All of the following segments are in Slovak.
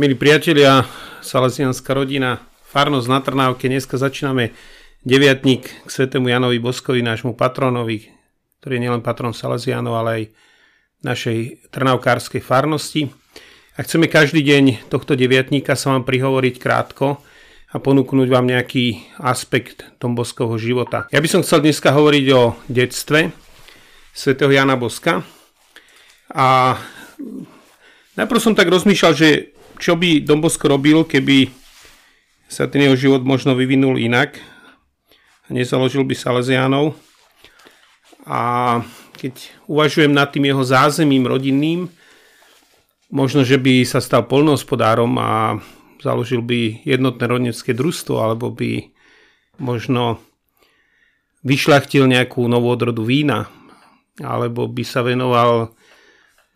Milí priatelia, Salesianská rodina, Farnosť na Trnávke, dneska začíname deviatník k svetému Janovi Boskovi, nášmu patronovi, ktorý je nielen patron Salesianov, ale aj našej trnavkárskej farnosti. A chceme každý deň tohto deviatníka sa vám prihovoriť krátko a ponúknuť vám nejaký aspekt Tomboskovho života. Ja by som chcel dneska hovoriť o detstve svätého Jana Boska. A najprv som tak rozmýšľal, že čo by Dombosko robil, keby sa ten jeho život možno vyvinul inak. Nezaložil by Salesiánov. A keď uvažujem nad tým jeho zázemím rodinným, možno, že by sa stal polnohospodárom a založil by jednotné rodnecké družstvo, alebo by možno vyšľachtil nejakú novú odrodu vína, alebo by sa venoval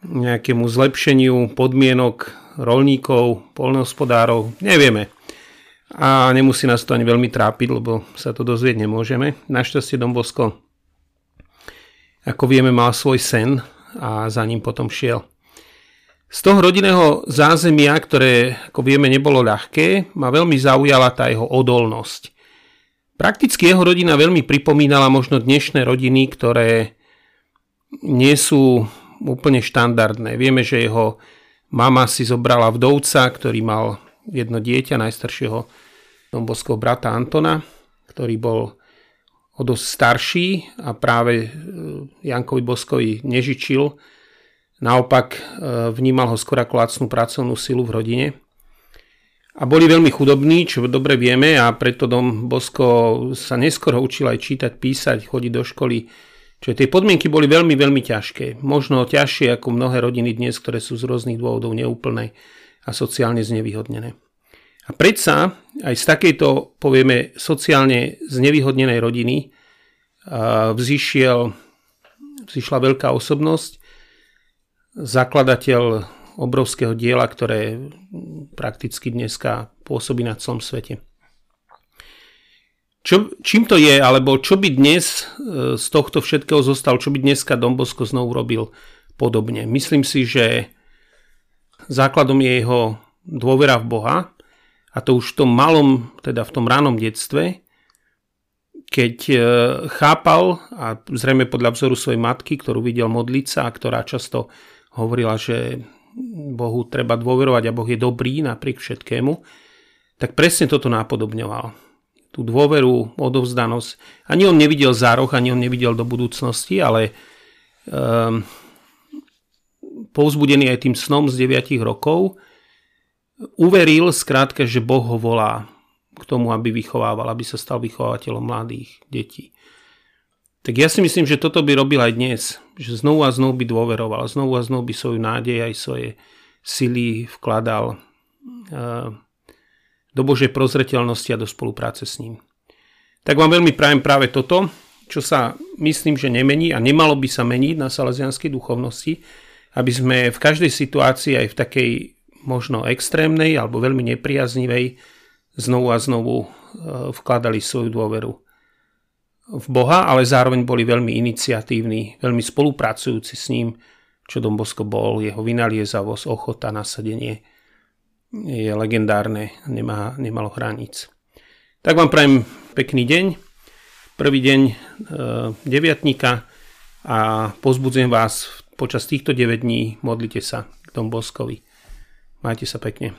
nejakému zlepšeniu podmienok rolníkov, polnohospodárov, nevieme. A nemusí nás to ani veľmi trápiť, lebo sa to dozvieť nemôžeme. Našťastie Dombosko, ako vieme, mal svoj sen a za ním potom šiel. Z toho rodinného zázemia, ktoré, ako vieme, nebolo ľahké, ma veľmi zaujala tá jeho odolnosť. Prakticky jeho rodina veľmi pripomínala možno dnešné rodiny, ktoré nie sú úplne štandardné. Vieme, že jeho mama si zobrala vdovca, ktorý mal jedno dieťa, najstaršieho Domboského brata Antona, ktorý bol o dosť starší a práve e, Jankovi Boskovi nežičil. Naopak e, vnímal ho skôr ako lacnú pracovnú silu v rodine. A boli veľmi chudobní, čo dobre vieme a preto Dom Bosko sa neskoro učil aj čítať, písať, chodiť do školy Čiže tie podmienky boli veľmi, veľmi ťažké. Možno ťažšie ako mnohé rodiny dnes, ktoré sú z rôznych dôvodov neúplné a sociálne znevýhodnené. A predsa aj z takejto, povieme, sociálne znevýhodnenej rodiny vzýšiel, vzýšla veľká osobnosť, zakladateľ obrovského diela, ktoré prakticky dneska pôsobí na celom svete. Čo, čím to je, alebo čo by dnes e, z tohto všetkého zostal, čo by dneska Dombosko znovu robil podobne? Myslím si, že základom je jeho dôvera v Boha a to už v tom malom, teda v tom ránom detstve, keď e, chápal a zrejme podľa vzoru svojej matky, ktorú videl modliť sa a ktorá často hovorila, že Bohu treba dôverovať a Boh je dobrý napriek všetkému, tak presne toto nápodobňoval tú dôveru, odovzdanosť. Ani on nevidel zároch, ani on nevidel do budúcnosti, ale um, povzbudený aj tým snom z 9 rokov, uveril skrátka, že Boh ho volá k tomu, aby vychovával, aby sa stal vychovateľom mladých detí. Tak ja si myslím, že toto by robil aj dnes, že znovu a znovu by dôveroval, znovu a znovu by svoju nádej aj svoje sily vkladal uh, do Božej prozreteľnosti a do spolupráce s ním. Tak vám veľmi prajem práve toto, čo sa myslím, že nemení a nemalo by sa meniť na salesianskej duchovnosti, aby sme v každej situácii aj v takej možno extrémnej alebo veľmi nepriaznivej znovu a znovu e, vkladali svoju dôveru v Boha, ale zároveň boli veľmi iniciatívni, veľmi spolupracujúci s ním, čo Dom Bosko bol, jeho vynaliezavosť, ochota, nasadenie je legendárne, nemá, nemalo hraníc. Tak vám prajem pekný deň, prvý deň e, deviatníka a pozbudzujem vás počas týchto 9 dní, modlite sa k tomu Boskovi. Majte sa pekne.